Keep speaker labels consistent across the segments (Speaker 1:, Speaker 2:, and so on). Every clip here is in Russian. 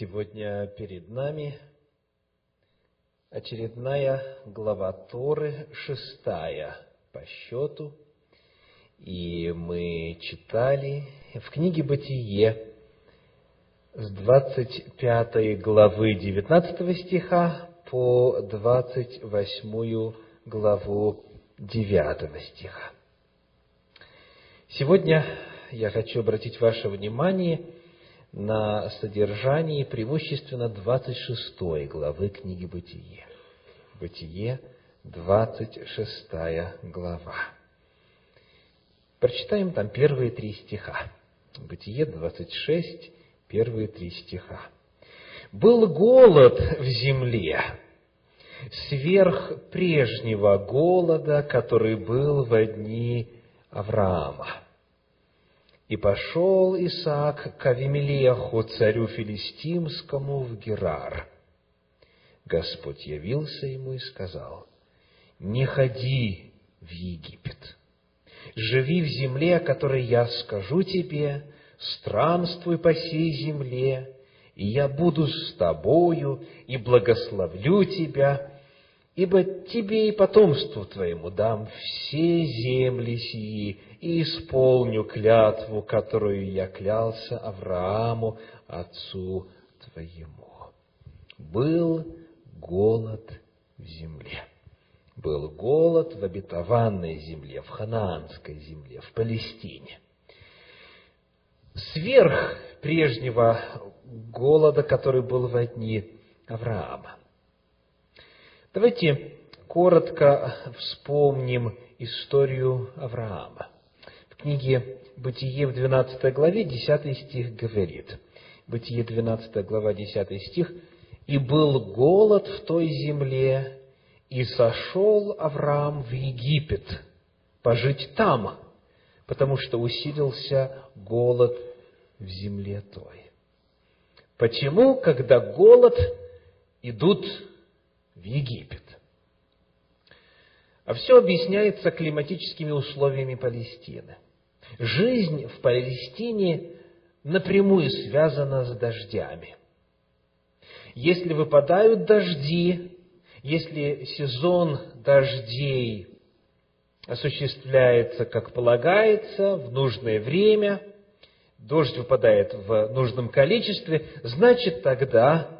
Speaker 1: Сегодня перед нами очередная глава Торы, шестая по счету. И мы читали в книге «Бытие» с 25 главы 19 стиха по 28 главу 9 стиха. Сегодня я хочу обратить ваше внимание на содержание преимущественно 26 главы книги «Бытие». «Бытие», 26 глава. Прочитаем там первые три стиха. «Бытие» 26, первые три стиха. «Был голод в земле, сверх прежнего голода, который был в дни Авраама. И пошел Исаак к Авимелеху, царю филистимскому, в Герар. Господь явился ему и сказал, «Не ходи в Египет, живи в земле, о которой я скажу тебе, странствуй по всей земле, и я буду с тобою, и благословлю тебя, ибо тебе и потомству твоему дам все земли сии, и исполню клятву, которую я клялся Аврааму, отцу твоему. Был голод в земле. Был голод в обетованной земле, в ханаанской земле, в Палестине. Сверх прежнего голода, который был в дни Авраама. Давайте коротко вспомним историю Авраама. В книге «Бытие» в 12 главе 10 стих говорит. Бытие 12 глава 10 стих. «И был голод в той земле, и сошел Авраам в Египет, пожить там, потому что усилился голод в земле той». Почему, когда голод, идут в Египет. А все объясняется климатическими условиями Палестины. Жизнь в Палестине напрямую связана с дождями. Если выпадают дожди, если сезон дождей осуществляется, как полагается, в нужное время, дождь выпадает в нужном количестве, значит тогда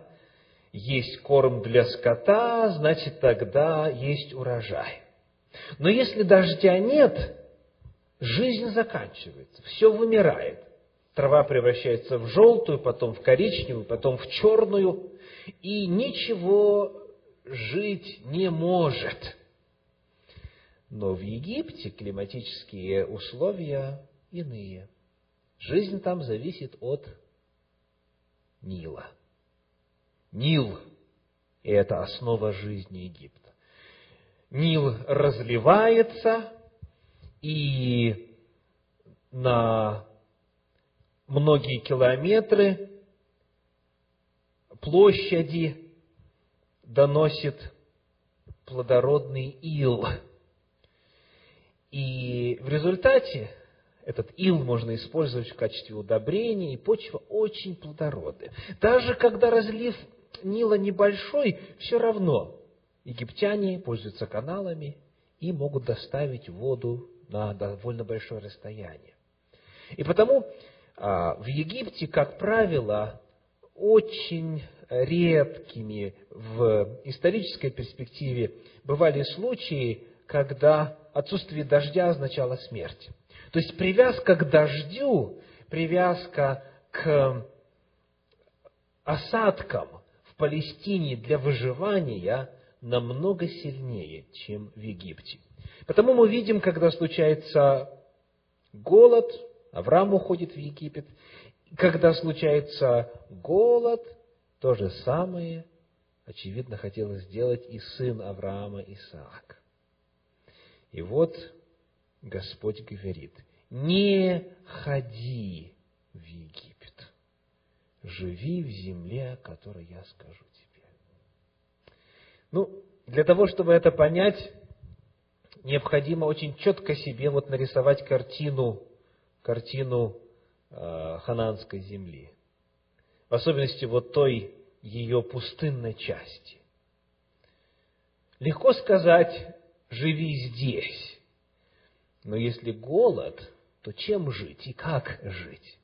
Speaker 1: есть корм для скота, значит тогда есть урожай. Но если дождя нет, жизнь заканчивается, все вымирает. Трава превращается в желтую, потом в коричневую, потом в черную, и ничего жить не может. Но в Египте климатические условия иные. Жизнь там зависит от Нила – Нил – и это основа жизни Египта. Нил разливается, и на многие километры площади доносит плодородный ил. И в результате этот ил можно использовать в качестве удобрения, и почва очень плодородная. Даже когда разлив Нила небольшой, все равно египтяне пользуются каналами и могут доставить воду на довольно большое расстояние. И потому а, в Египте, как правило, очень редкими в исторической перспективе бывали случаи, когда отсутствие дождя означало смерть. То есть привязка к дождю, привязка к осадкам, Палестине для выживания намного сильнее, чем в Египте. Потому мы видим, когда случается голод, Авраам уходит в Египет, когда случается голод, то же самое, очевидно, хотел сделать и сын Авраама Исаак. И вот Господь говорит, не ходи живи в земле, о которой я скажу тебе. Ну, для того, чтобы это понять, необходимо очень четко себе вот нарисовать картину, картину э, хананской земли. в особенности вот той ее пустынной части. Легко сказать, живи здесь. Но если голод, то чем жить и как жить?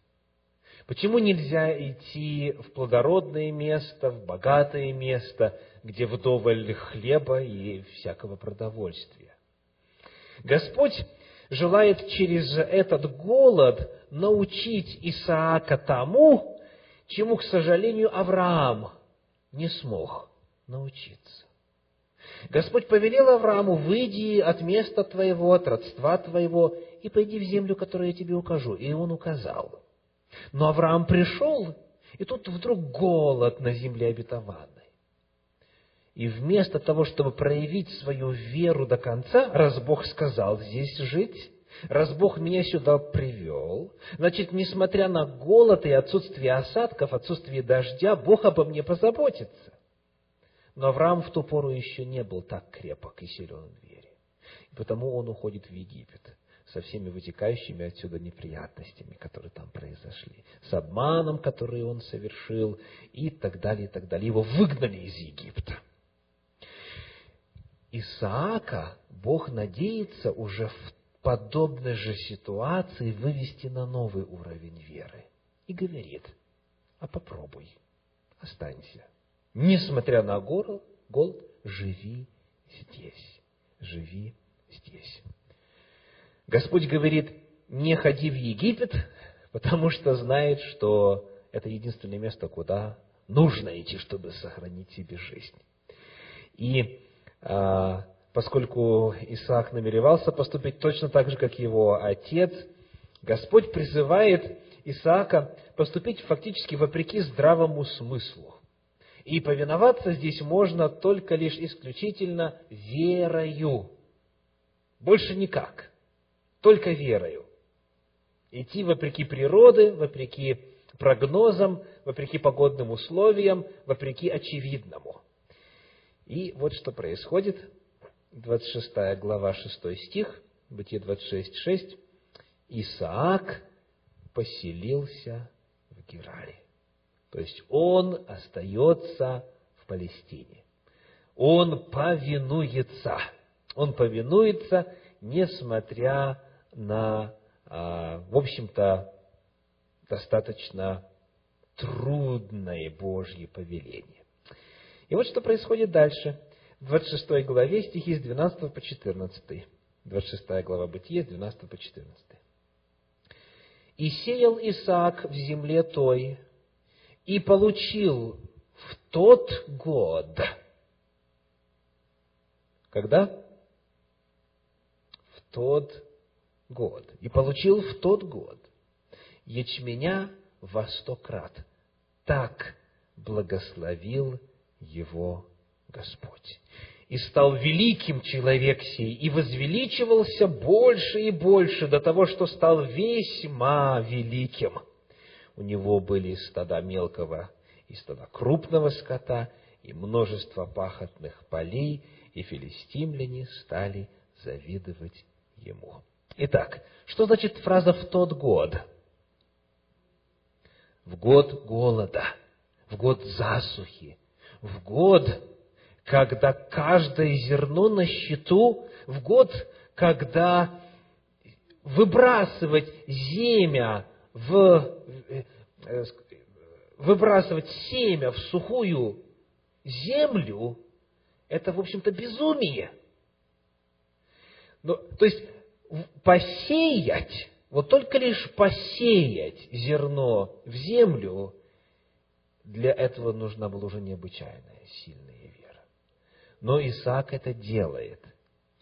Speaker 1: Почему нельзя идти в плодородное место, в богатое место, где вдоволь хлеба и всякого продовольствия? Господь желает через этот голод научить Исаака тому, чему, к сожалению, Авраам не смог научиться. Господь повелел Аврааму, выйди от места твоего, от родства твоего, и пойди в землю, которую я тебе укажу. И он указал. Но Авраам пришел, и тут вдруг голод на земле обетованной. И вместо того, чтобы проявить свою веру до конца, раз Бог сказал здесь жить, раз Бог меня сюда привел, значит, несмотря на голод и отсутствие осадков, отсутствие дождя, Бог обо мне позаботится. Но Авраам в ту пору еще не был так крепок и силен в вере. И потому он уходит в Египет со всеми вытекающими отсюда неприятностями, которые там произошли, с обманом, который он совершил, и так далее, и так далее. Его выгнали из Египта. Исаака Бог надеется уже в подобной же ситуации вывести на новый уровень веры. И говорит, а попробуй, останься несмотря на гору, голод, живи здесь. Живи здесь. Господь говорит, не ходи в Египет, потому что знает, что это единственное место, куда нужно идти, чтобы сохранить себе жизнь. И а, поскольку Исаак намеревался поступить точно так же, как его отец, Господь призывает Исаака поступить фактически вопреки здравому смыслу. И повиноваться здесь можно только лишь исключительно верою. Больше никак. Только верою. Идти вопреки природы, вопреки прогнозам, вопреки погодным условиям, вопреки очевидному. И вот что происходит. 26 глава, 6 стих, Бытие 26, 6. Исаак поселился в Гераре. То есть он остается в Палестине. Он повинуется. Он повинуется, несмотря на, а, в общем-то, достаточно трудное Божье повеление. И вот что происходит дальше. В 26 главе стихи с 12 по 14. 26 глава Бытия, с 12 по 14. «И сеял Исаак в земле той, и получил в тот год. Когда? В тот год. И получил в тот год ячменя во сто крат. Так благословил его Господь. И стал великим человек сей, и возвеличивался больше и больше до того, что стал весьма великим – у него были стада мелкого и стада крупного скота, и множество пахотных полей, и филистимляне стали завидовать ему. Итак, что значит фраза «в тот год»? В год голода, в год засухи, в год, когда каждое зерно на счету, в год, когда выбрасывать земя в, э, выбрасывать семя в сухую землю, это, в общем-то, безумие. Но, то есть, посеять, вот только лишь посеять зерно в землю, для этого нужна была уже необычайная сильная вера. Но Исаак это делает.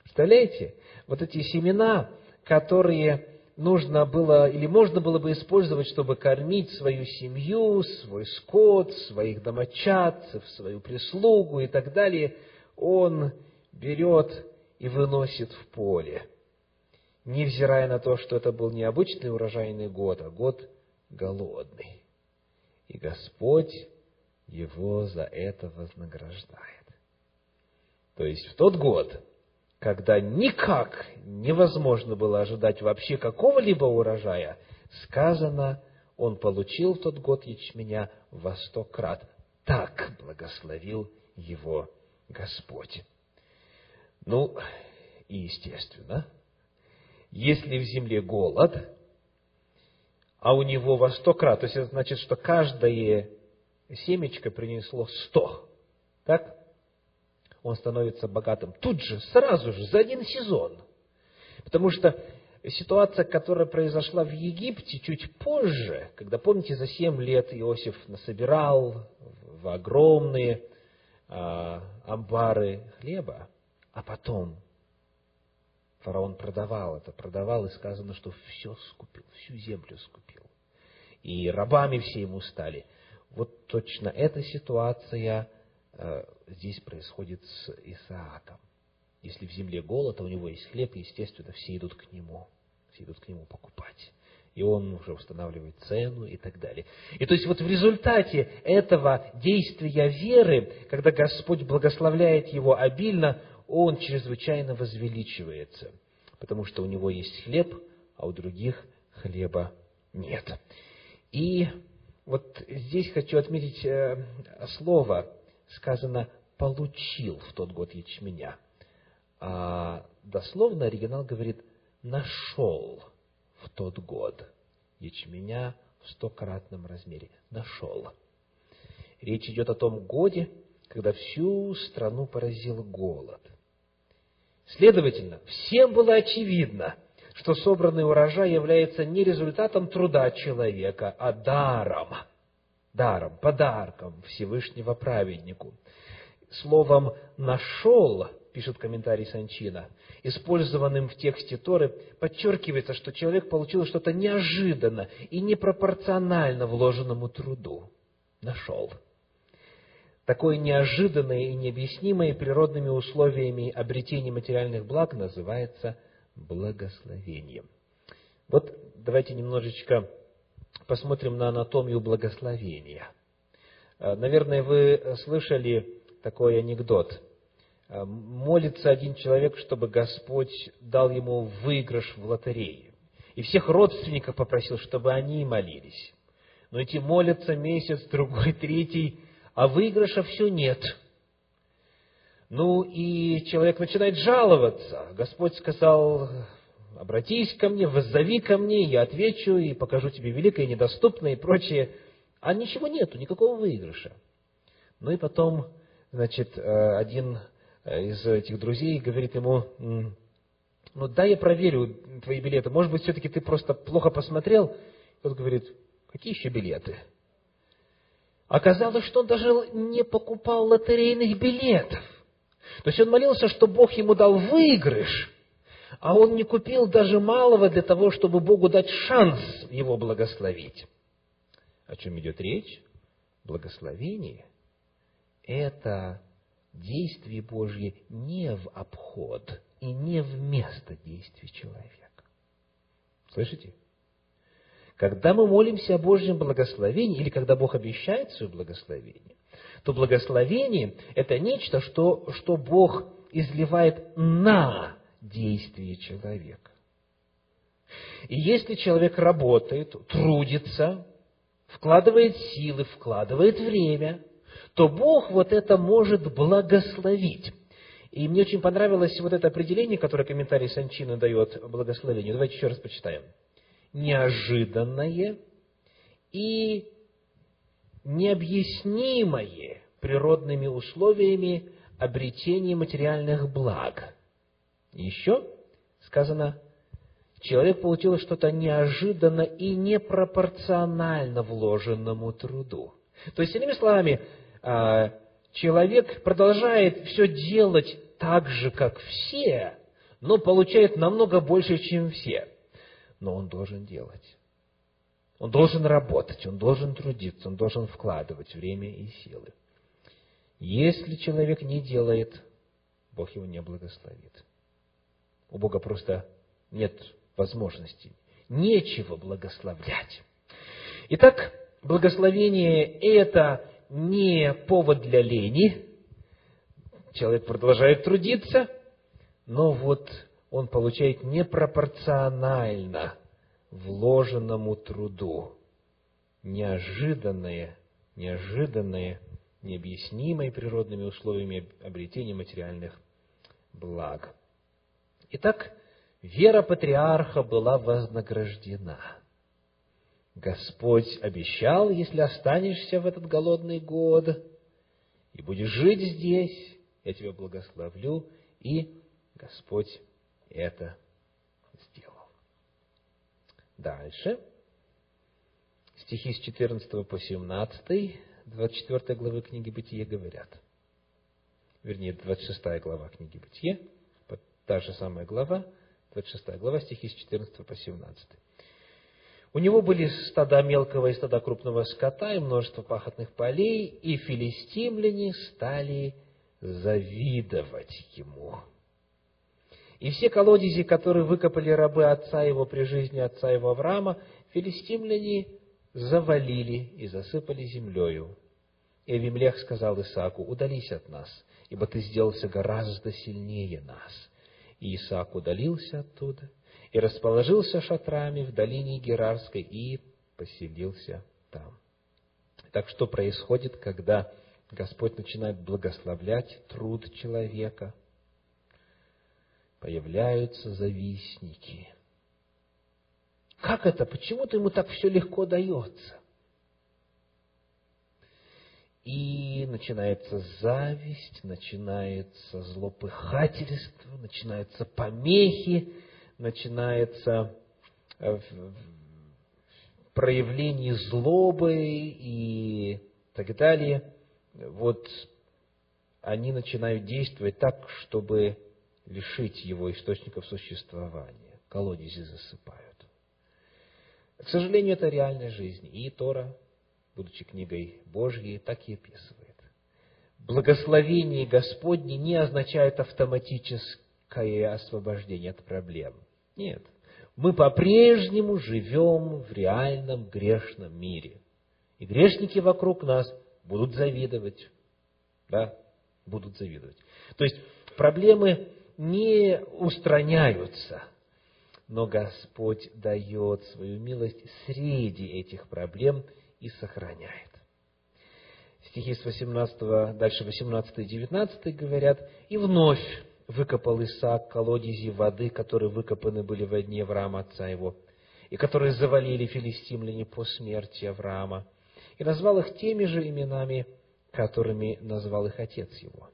Speaker 1: Представляете? Вот эти семена, которые нужно было или можно было бы использовать, чтобы кормить свою семью, свой скот, своих домочадцев, свою прислугу и так далее, он берет и выносит в поле, невзирая на то, что это был не обычный урожайный год, а год голодный. И Господь его за это вознаграждает. То есть в тот год, когда никак невозможно было ожидать вообще какого-либо урожая, сказано, он получил в тот год ячменя во сто крат. Так благословил его Господь. Ну, и естественно, если в земле голод, а у него во сто крат, то есть это значит, что каждое семечко принесло сто, так? Он становится богатым тут же, сразу же, за один сезон. Потому что ситуация, которая произошла в Египте чуть позже, когда, помните, за семь лет Иосиф насобирал в огромные а, амбары хлеба, а потом фараон продавал это, продавал, и сказано, что все скупил, всю землю скупил. И рабами все ему стали. Вот точно эта ситуация э, здесь происходит с Исааком. Если в земле голод, а у него есть хлеб, естественно, все идут к нему, все идут к нему покупать. И он уже устанавливает цену и так далее. И то есть вот в результате этого действия веры, когда Господь благословляет его обильно, он чрезвычайно возвеличивается, потому что у него есть хлеб, а у других хлеба нет. И вот здесь хочу отметить э, слово, сказано «получил в тот год ячменя». А дословно оригинал говорит «нашел в тот год ячменя в стократном размере». Нашел. Речь идет о том годе, когда всю страну поразил голод. Следовательно, всем было очевидно, что собранный урожай является не результатом труда человека, а даром, даром, подарком Всевышнего праведнику. Словом «нашел», пишет комментарий Санчина, использованным в тексте Торы, подчеркивается, что человек получил что-то неожиданно и непропорционально вложенному труду. Нашел. Такое неожиданное и необъяснимое природными условиями обретение материальных благ называется благословением. Вот давайте немножечко посмотрим на анатомию благословения. Э, наверное, вы слышали такой анекдот. Э, молится один человек, чтобы Господь дал ему выигрыш в лотерее. И всех родственников попросил, чтобы они молились. Но эти молятся месяц, другой, третий, а выигрыша все нет. Ну и человек начинает жаловаться. Господь сказал, обратись ко мне, воззови ко мне, я отвечу и покажу тебе великое, недоступное и прочее. А ничего нету, никакого выигрыша. Ну и потом, значит, э, один из этих друзей говорит ему, ну дай я проверю твои билеты, может быть, все-таки ты просто плохо посмотрел. И тот говорит, какие еще билеты? Оказалось, что он даже не покупал лотерейных билетов. То есть он молился, что Бог ему дал выигрыш, а он не купил даже малого для того, чтобы Богу дать шанс его благословить. О чем идет речь? Благословение – это действие Божье не в обход и не вместо действий человека. Слышите? Когда мы молимся о Божьем благословении, или когда Бог обещает свое благословение, то благословение – это нечто, что, что Бог изливает на действие человека. И если человек работает, трудится, вкладывает силы, вкладывает время, то Бог вот это может благословить. И мне очень понравилось вот это определение, которое комментарий Санчина дает благословению. Давайте еще раз почитаем неожиданное и необъяснимое природными условиями обретение материальных благ. Еще сказано, человек получил что-то неожиданно и непропорционально вложенному труду. То есть, иными словами, а, человек продолжает все делать так же, как все, но получает намного больше, чем все но он должен делать. Он должен работать, он должен трудиться, он должен вкладывать время и силы. Если человек не делает, Бог его не благословит. У Бога просто нет возможности, нечего благословлять. Итак, благословение – это не повод для лени. Человек продолжает трудиться, но вот он получает непропорционально вложенному труду. неожиданное, неожиданное, необъяснимое природными условиями обретения материальных благ. Итак, вера патриарха была вознаграждена. Господь обещал, если останешься в этот голодный год и будешь жить здесь, я тебя благословлю, и Господь это сделал. Дальше. Стихи с 14 по 17, 24 главы книги Бытия говорят. Вернее, 26 глава книги Бытия, та же самая глава, 26 глава, стихи с 14 по 17. У него были стада мелкого и стада крупного скота и множество пахотных полей, и филистимляне стали завидовать ему. И все колодези, которые выкопали рабы отца его при жизни отца его Авраама, филистимляне завалили и засыпали землею. И Авимлех сказал Исааку, удались от нас, ибо ты сделался гораздо сильнее нас. И Исаак удалился оттуда и расположился шатрами в долине Герарской и поселился там. Так что происходит, когда Господь начинает благословлять труд человека? Появляются завистники. Как это? Почему-то ему так все легко дается. И начинается зависть, начинается злопыхательство, начинаются помехи, начинается э, проявление злобы и так далее. Вот они начинают действовать так, чтобы лишить его источников существования. Колодези засыпают. К сожалению, это реальная жизнь. И Тора будучи книгой Божьей, так и описывает. Благословение Господне не означает автоматическое освобождение от проблем. Нет. Мы по-прежнему живем в реальном грешном мире. И грешники вокруг нас будут завидовать. Да, будут завидовать. То есть проблемы не устраняются, но Господь дает свою милость среди этих проблем – и сохраняет. Стихи с 18, дальше 18 и 19 говорят, «И вновь выкопал Исаак колодези воды, которые выкопаны были во дне Авраама, отца его, и которые завалили филистимляне по смерти Авраама, и назвал их теми же именами, которыми назвал их отец его.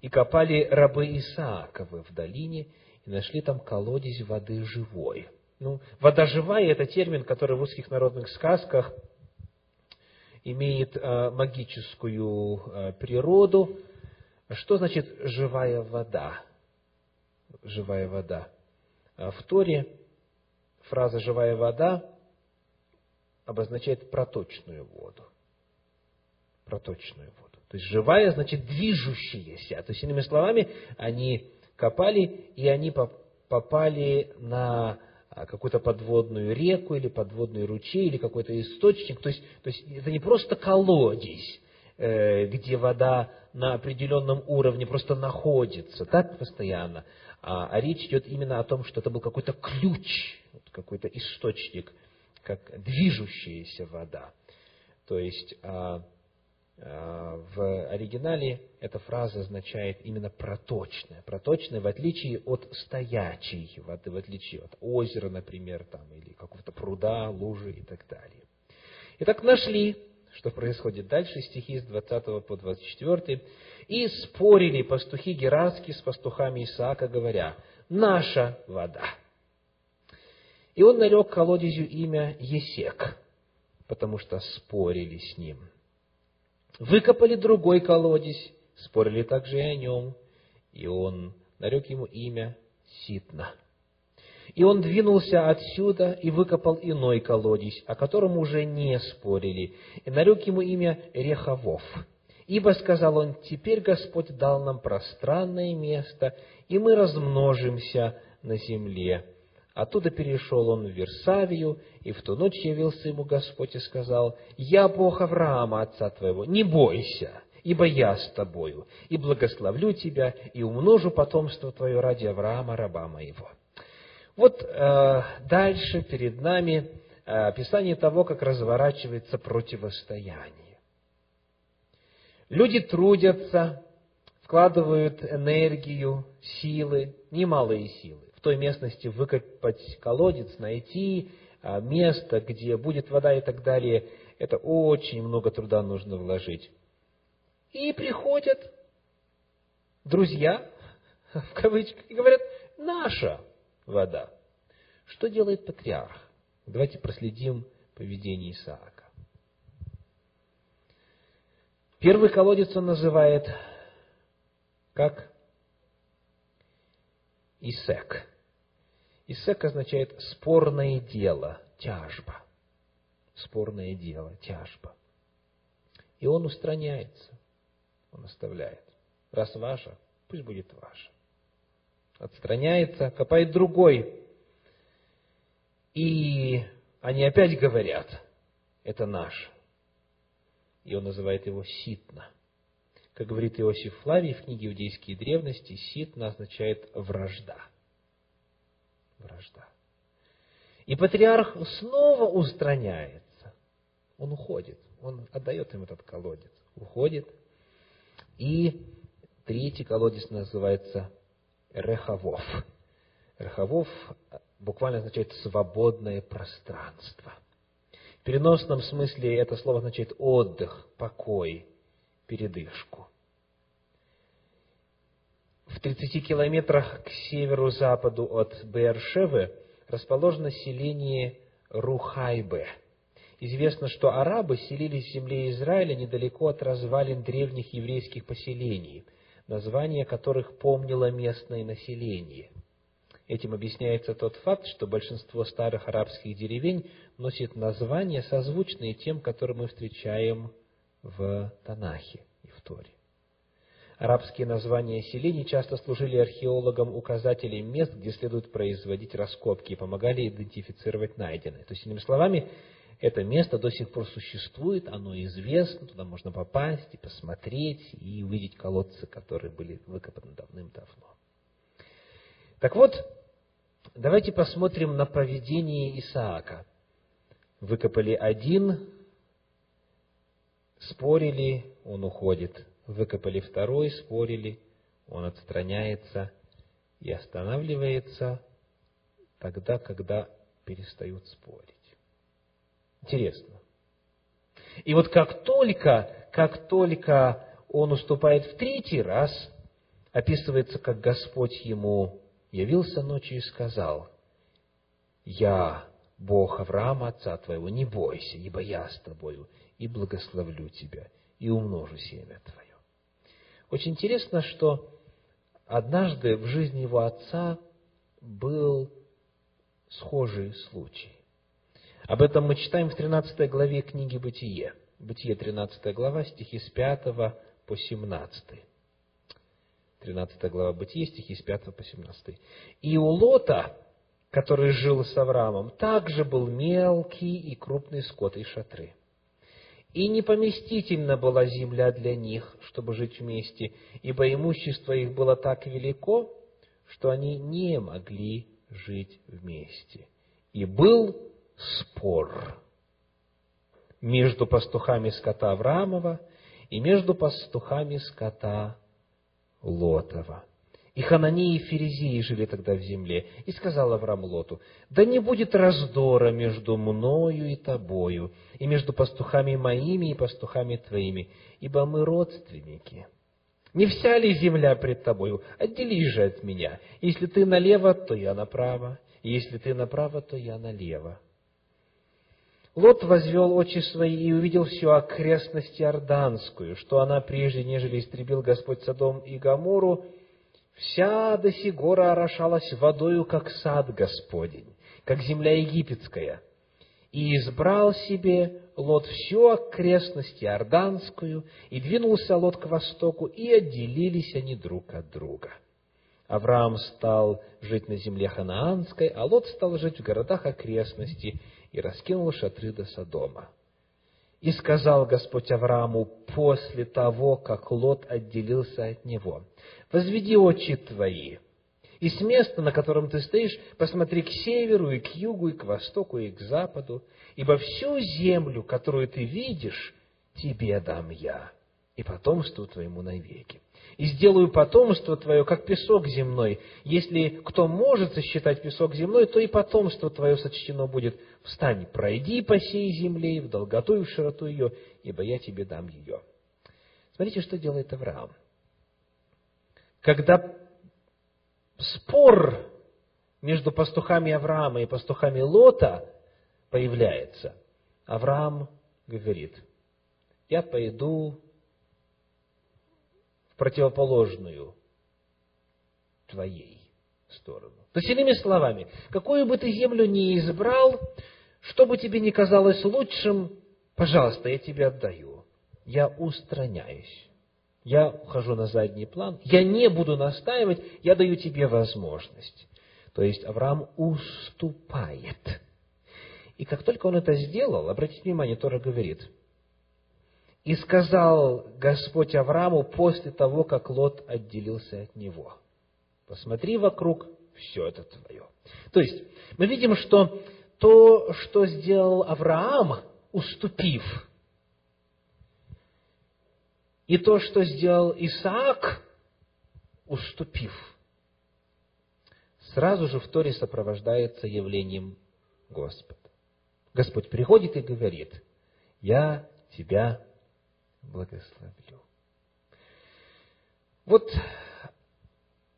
Speaker 1: И копали рабы Исааковы в долине, и нашли там колодезь воды живой». Ну, вода живая – это термин, который в русских народных сказках – имеет э, магическую э, природу. Что значит живая вода? Живая вода. Э, в Торе фраза «живая вода» обозначает проточную воду. Проточную воду. То есть живая значит движущаяся. То есть, иными словами, они копали, и они попали на а, какую-то подводную реку или подводный ручей или какой-то источник. То есть, то есть это не просто колодец, э, где вода на определенном уровне просто находится, так постоянно, а, а речь идет именно о том, что это был какой-то ключ, какой-то источник, как движущаяся вода. То есть а, в оригинале эта фраза означает именно проточная. Проточная в отличие от стоячей воды, в отличие от озера, например, там, или какого-то пруда, лужи и так далее. Итак, нашли, что происходит дальше, стихи с 20 по 24. «И спорили пастухи Герарские с пастухами Исаака, говоря, «Наша вода». И он нарек колодезю имя Есек, потому что спорили с ним. Выкопали другой колодец, спорили также и о нем, и он нарек ему имя Ситна. И он двинулся отсюда и выкопал иной колодец, о котором уже не спорили, и нарек ему имя Рехавов. Ибо, сказал он, теперь Господь дал нам пространное место, и мы размножимся на земле. Оттуда перешел он в Версавию, и в ту ночь явился ему Господь и сказал, «Я Бог Авраама, отца твоего, не бойся, ибо я с тобою, и благословлю тебя, и умножу потомство твое ради Авраама, раба моего». Вот э, дальше перед нами описание того, как разворачивается противостояние. Люди трудятся, вкладывают энергию, силы, немалые силы, той местности выкопать колодец, найти а, место, где будет вода и так далее. Это очень много труда нужно вложить. И приходят друзья, в кавычках, и говорят, наша вода. Что делает патриарх? Давайте проследим поведение Исаака. Первый колодец он называет как Исек. Исек означает спорное дело, тяжба. Спорное дело, тяжба. И он устраняется, он оставляет. Раз ваше, пусть будет ваше. Отстраняется, копает другой. И они опять говорят, это наш. И он называет его Ситна. Как говорит Иосиф Флавий в книге «Иудейские древности», Ситна означает вражда. Вражда. И патриарх снова устраняется. Он уходит. Он отдает им этот колодец. Уходит. И третий колодец называется Рехавов. Рехавов буквально означает «свободное пространство». В переносном смысле это слово означает отдых, покой, передышку. В 30 километрах к северу-западу от Бершевы расположено селение Рухайбе. Известно, что арабы селились в земле Израиля недалеко от развалин древних еврейских поселений, названия которых помнило местное население. Этим объясняется тот факт, что большинство старых арабских деревень носит названия, созвучные тем, которые мы встречаем в Танахе и в Торе. Арабские названия селений часто служили археологам указателем мест, где следует производить раскопки и помогали идентифицировать найденное. То есть, иными словами, это место до сих пор существует, оно известно, туда можно попасть и посмотреть, и увидеть колодцы, которые были выкопаны давным-давно. Так вот, давайте посмотрим на поведение Исаака. Выкопали один, спорили, он уходит. Выкопали второй, спорили, он отстраняется и останавливается тогда, когда перестают спорить. Интересно. И вот как только, как только он уступает в третий раз, описывается, как Господь ему явился ночью и сказал, «Я, Бог Авраама, отца твоего, не бойся, ибо я с тобою, и благословлю тебя, и умножу семя твое». Очень интересно, что однажды в жизни его отца был схожий случай. Об этом мы читаем в 13 главе книги «Бытие». Бытие, 13 глава, стихи с 5 по 17. 13 глава Бытие, стихи с 5 по 17. «И у Лота, который жил с Авраамом, также был мелкий и крупный скот и шатры. И непоместительна была земля для них, чтобы жить вместе, ибо имущество их было так велико, что они не могли жить вместе. И был спор между пастухами скота Авраамова и между пастухами скота Лотова. И Хананеи и Ферезии жили тогда в земле. И сказал Авраам Лоту, да не будет раздора между мною и тобою, и между пастухами моими и пастухами твоими, ибо мы родственники. Не вся ли земля пред тобою? Отделись же от меня. Если ты налево, то я направо, и если ты направо, то я налево. Лот возвел очи свои и увидел всю окрестность Иорданскую, что она прежде, нежели истребил Господь Содом и Гамору, вся до гора орошалась водою, как сад Господень, как земля египетская. И избрал себе Лот всю окрестность Иорданскую, и двинулся Лот к востоку, и отделились они друг от друга. Авраам стал жить на земле ханаанской, а Лот стал жить в городах окрестности, и раскинул шатры до Содома. И сказал Господь Аврааму после того, как Лот отделился от него, «Возведи очи твои И с места, на котором ты стоишь, посмотри к северу, и к югу, и к востоку, и к западу, ибо всю землю, которую ты видишь, тебе дам я, и потомству твоему навеки. И сделаю потомство твое, как песок земной. Если кто может сосчитать песок земной, то и потомство твое сочтено будет. Встань, пройди по сей земле, и в долготу и в широту ее, ибо я тебе дам ее. Смотрите, что делает Авраам. Когда спор между пастухами Авраама и пастухами Лота появляется, Авраам говорит, я пойду противоположную твоей сторону. То есть, иными словами, какую бы ты землю ни избрал, что бы тебе ни казалось лучшим, пожалуйста, я тебе отдаю. Я устраняюсь я ухожу на задний план, я не буду настаивать, я даю тебе возможность. То есть Авраам уступает. И как только он это сделал, обратите внимание, Тора говорит, и сказал Господь Аврааму после того, как Лот отделился от него. Посмотри вокруг, все это твое. То есть, мы видим, что то, что сделал Авраам, уступив и то, что сделал Исаак, уступив, сразу же в Торе сопровождается явлением Господа. Господь приходит и говорит, я тебя благословлю. Вот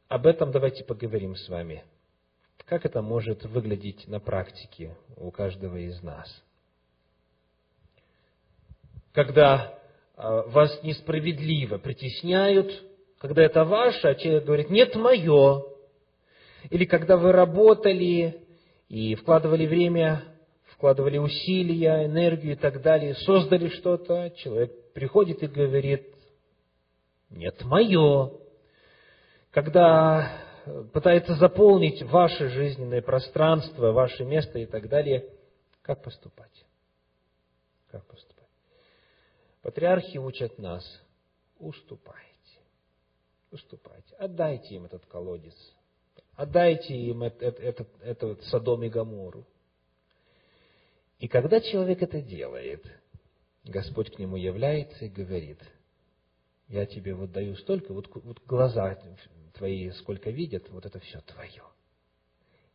Speaker 1: об этом давайте поговорим с вами. Как это может выглядеть на практике у каждого из нас? Когда а, вас несправедливо притесняют, когда это ваше, а человек говорит, нет, мое. Или когда вы работали и вкладывали время, вкладывали усилия, энергию и так далее, создали что-то, человек приходит и говорит, нет, мое. Когда пытается заполнить ваше жизненное пространство, ваше место и так далее, как поступать? Как поступать? Патриархи учат нас, уступайте, уступайте, отдайте им этот колодец, отдайте им этот, этот, этот Содом и Гамору. И когда человек это делает, Господь к нему является и говорит, я тебе вот даю столько, вот, вот глаза твои сколько видят, вот это все твое.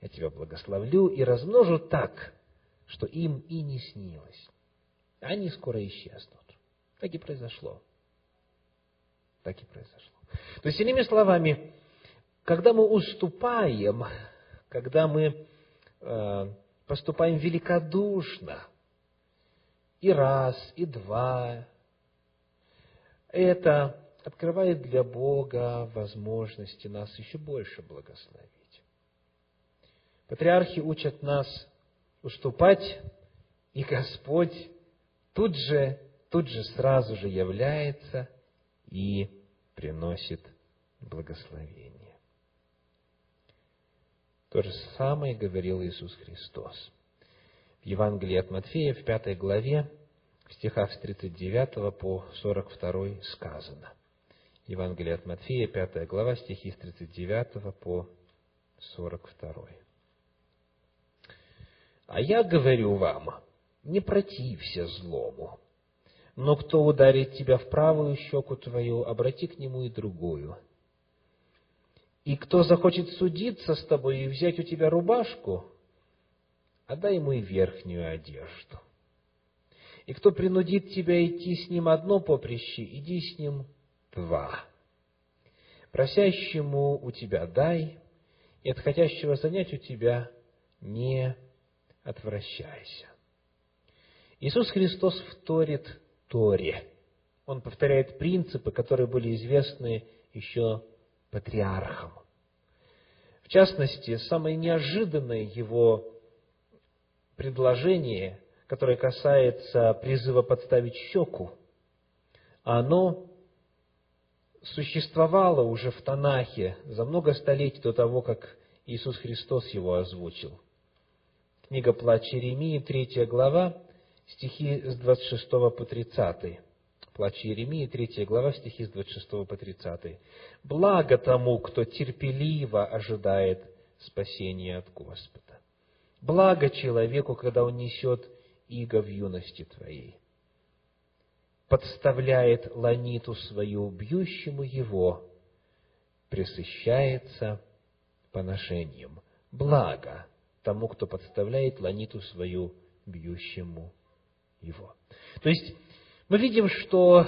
Speaker 1: Я тебя благословлю и размножу так, что им и не снилось. Они скоро исчезнут. Так и произошло. Так и произошло. То есть, иными словами, когда мы уступаем, когда мы э, поступаем великодушно, и раз, и два, это открывает для Бога возможности нас еще больше благословить. Патриархи учат нас уступать, и Господь тут же тут же сразу же является и приносит благословение. То же самое говорил Иисус Христос. В Евангелии от Матфея, в пятой главе, в стихах с 39 по 42 сказано. Евангелие от Матфея, пятая глава, стихи с 39 по 42. «А я говорю вам, не протився злому, но кто ударит тебя в правую щеку твою, обрати к нему и другую. И кто захочет судиться с тобой и взять у тебя рубашку, отдай ему и верхнюю одежду. И кто принудит тебя идти с ним одно поприще, иди с ним два. Просящему у тебя дай, и от хотящего занять у тебя не отвращайся. Иисус Христос вторит Торе. Он повторяет принципы, которые были известны еще патриархам. В частности, самое неожиданное его предложение, которое касается призыва подставить щеку, оно существовало уже в Танахе за много столетий до того, как Иисус Христос его озвучил. Книга Плач Иеремии, третья глава, стихи с 26 по 30. Плач Иеремии, 3 глава, стихи с 26 по 30. «Благо тому, кто терпеливо ожидает спасения от Господа. Благо человеку, когда он несет иго в юности твоей. Подставляет ланиту свою бьющему его, пресыщается поношением. Благо тому, кто подставляет ланиту свою бьющему его. То есть, мы видим, что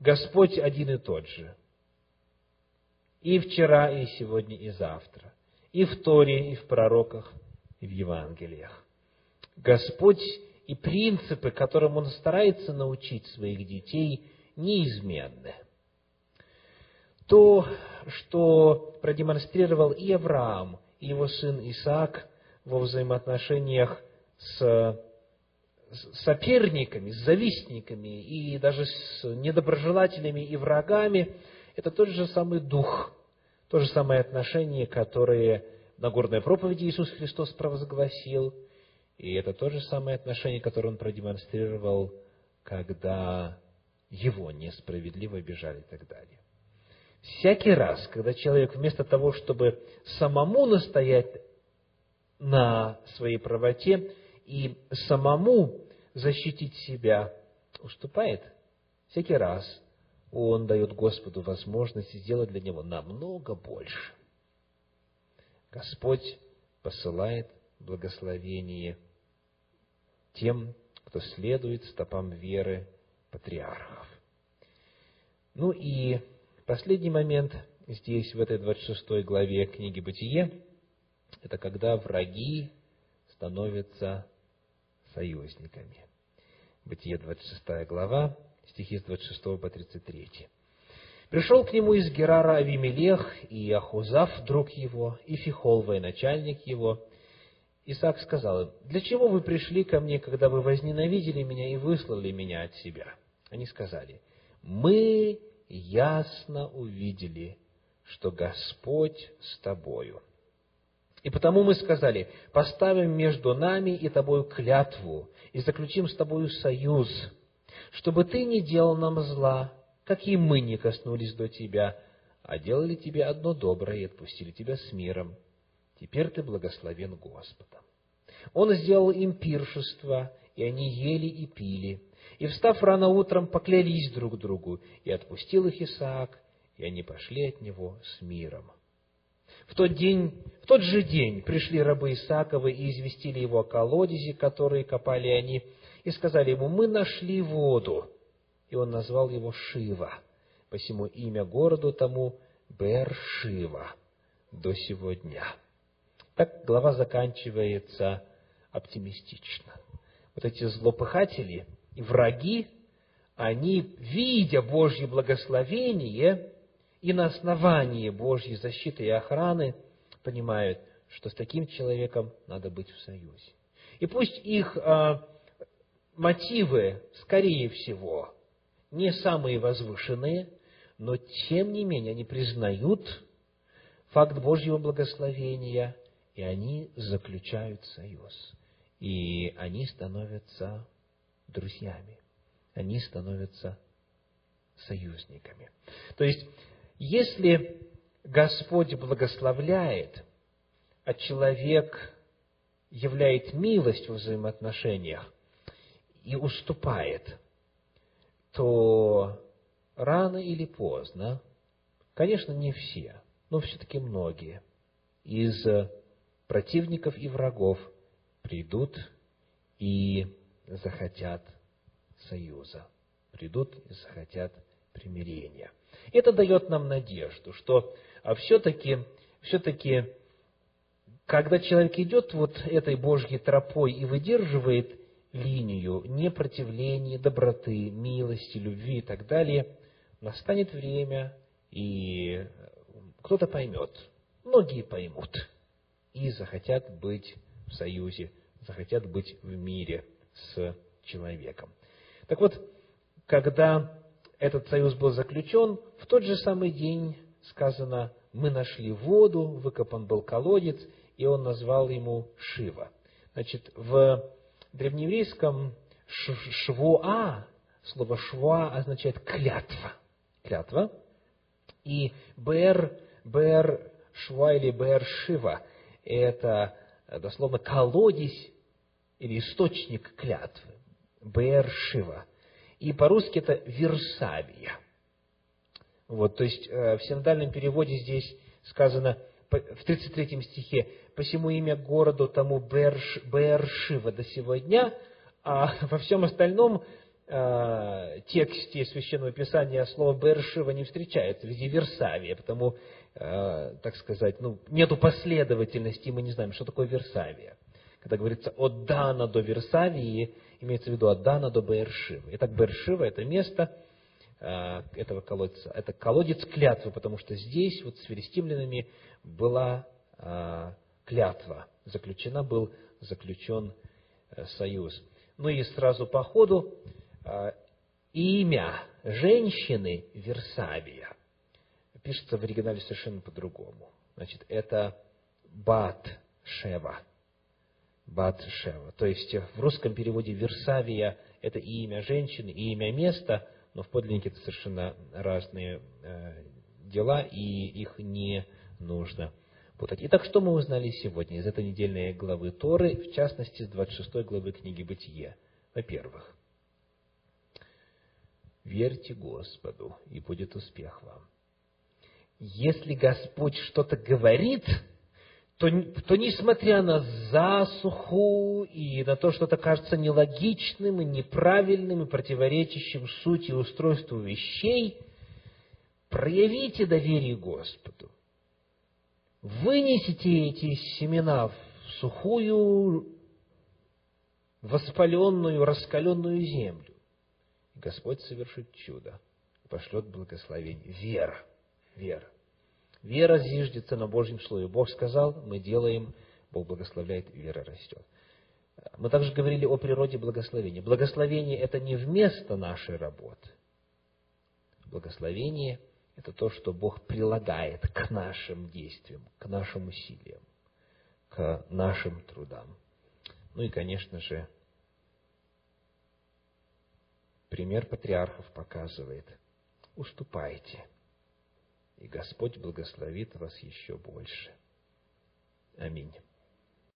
Speaker 1: Господь один и тот же. И вчера, и сегодня, и завтра. И в Торе, и в пророках, и в Евангелиях. Господь и принципы, которым Он старается научить своих детей, неизменны. То, что продемонстрировал и Авраам, и его сын Исаак во взаимоотношениях с соперниками, с завистниками и даже с недоброжелателями и врагами, это тот же самый дух, то же самое отношение, которое на горной проповеди Иисус Христос провозгласил, и это то же самое отношение, которое Он продемонстрировал, когда его несправедливо обижали и так далее. Всякий раз, когда человек вместо того, чтобы самому настоять на своей правоте, и самому защитить себя уступает, всякий раз он дает Господу возможность сделать для него намного больше. Господь посылает благословение тем, кто следует стопам веры патриархов. Ну и последний момент здесь, в этой 26 главе книги «Бытие», это когда враги становятся союзниками. Бытие 26 глава, стихи с 26 по 33. Пришел к нему из Герара Авимелех и Ахузав, друг его, и Фихол, военачальник его. Исаак сказал им, «Для чего вы пришли ко мне, когда вы возненавидели меня и выслали меня от себя?» Они сказали, «Мы ясно увидели, что Господь с тобою, и потому мы сказали, поставим между нами и тобою клятву, и заключим с тобою союз, чтобы ты не делал нам зла, как и мы не коснулись до тебя, а делали тебе одно доброе и отпустили тебя с миром. Теперь ты благословен Господом. Он сделал им пиршество, и они ели и пили. И, встав рано утром, поклялись друг другу, и отпустил их Исаак, и они пошли от него с миром. В тот, день, в тот же день пришли рабы Исааковы и известили его о колодезе, который копали они, и сказали ему, мы нашли воду. И он назвал его Шива, посему имя городу тому Бер-Шива до сего дня. Так глава заканчивается оптимистично. Вот эти злопыхатели и враги, они, видя Божье благословение, и на основании Божьей защиты и охраны понимают, что с таким человеком надо быть в союзе. И пусть их а, мотивы, скорее всего, не самые возвышенные, но тем не менее они признают факт Божьего благословения, и они заключают союз. И они становятся друзьями, они становятся союзниками. То есть если Господь благословляет, а человек являет милость в взаимоотношениях и уступает, то рано или поздно, конечно, не все, но все-таки многие из противников и врагов придут и захотят союза, придут и захотят примирения. Это дает нам надежду, что а все-таки, все-таки, когда человек идет вот этой Божьей тропой и выдерживает линию непротивления, доброты, милости, любви и так далее, настанет время, и кто-то поймет, многие поймут, и захотят быть в союзе, захотят быть в мире с человеком. Так вот, когда этот союз был заключен, в тот же самый день сказано, мы нашли воду, выкопан был колодец, и он назвал ему Шива. Значит, в древнееврейском швуа Слово «шва» означает «клятва». Клятва. И «бер», «бер шва» или «бер шива» – это дословно колодец или источник клятвы. «Бер шива». И по-русски это «Версавия». Вот, то есть э, в синодальном переводе здесь сказано в 33 стихе, «Посему имя городу тому Берш, Бершива до сего дня», а во всем остальном э, тексте Священного Писания слово Бершива не встречается, везде Версавия, потому, э, так сказать, ну, нету последовательности, мы не знаем, что такое Версавия. Когда говорится от Дана до Версавии, имеется в виду от Дана до Бершивы. Итак, Бершива – это место, Э, этого колодца. Это колодец клятвы, потому что здесь вот с филистимлянами была э, клятва, заключена, был заключен э, союз. Ну и сразу по ходу имя женщины Версавия пишется в оригинале совершенно по-другому. Значит, это Бат Шева. Бат Шева. То есть в русском переводе Версавия – это и имя женщины, и имя места – но в подлиннике это совершенно разные э, дела, и их не нужно путать. Итак, что мы узнали сегодня из этой недельной главы Торы, в частности, с 26 главы книги Бытие? Во-первых, верьте Господу, и будет успех вам. Если Господь что-то говорит, то, то несмотря на засуху и на то, что это кажется нелогичным и неправильным и противоречащим сути и устройству вещей, проявите доверие Господу. Вынесите эти семена в сухую, воспаленную, раскаленную землю. Господь совершит чудо пошлет благословение. Вера. Вера. Вера зиждется на Божьем Слове. Бог сказал, мы делаем, Бог благословляет, вера растет. Мы также говорили о природе благословения. Благословение – это не вместо нашей работы. Благословение – это то, что Бог прилагает к нашим действиям, к нашим усилиям, к нашим трудам. Ну и, конечно же, пример патриархов показывает – уступайте – и Господь благословит вас еще больше. Аминь.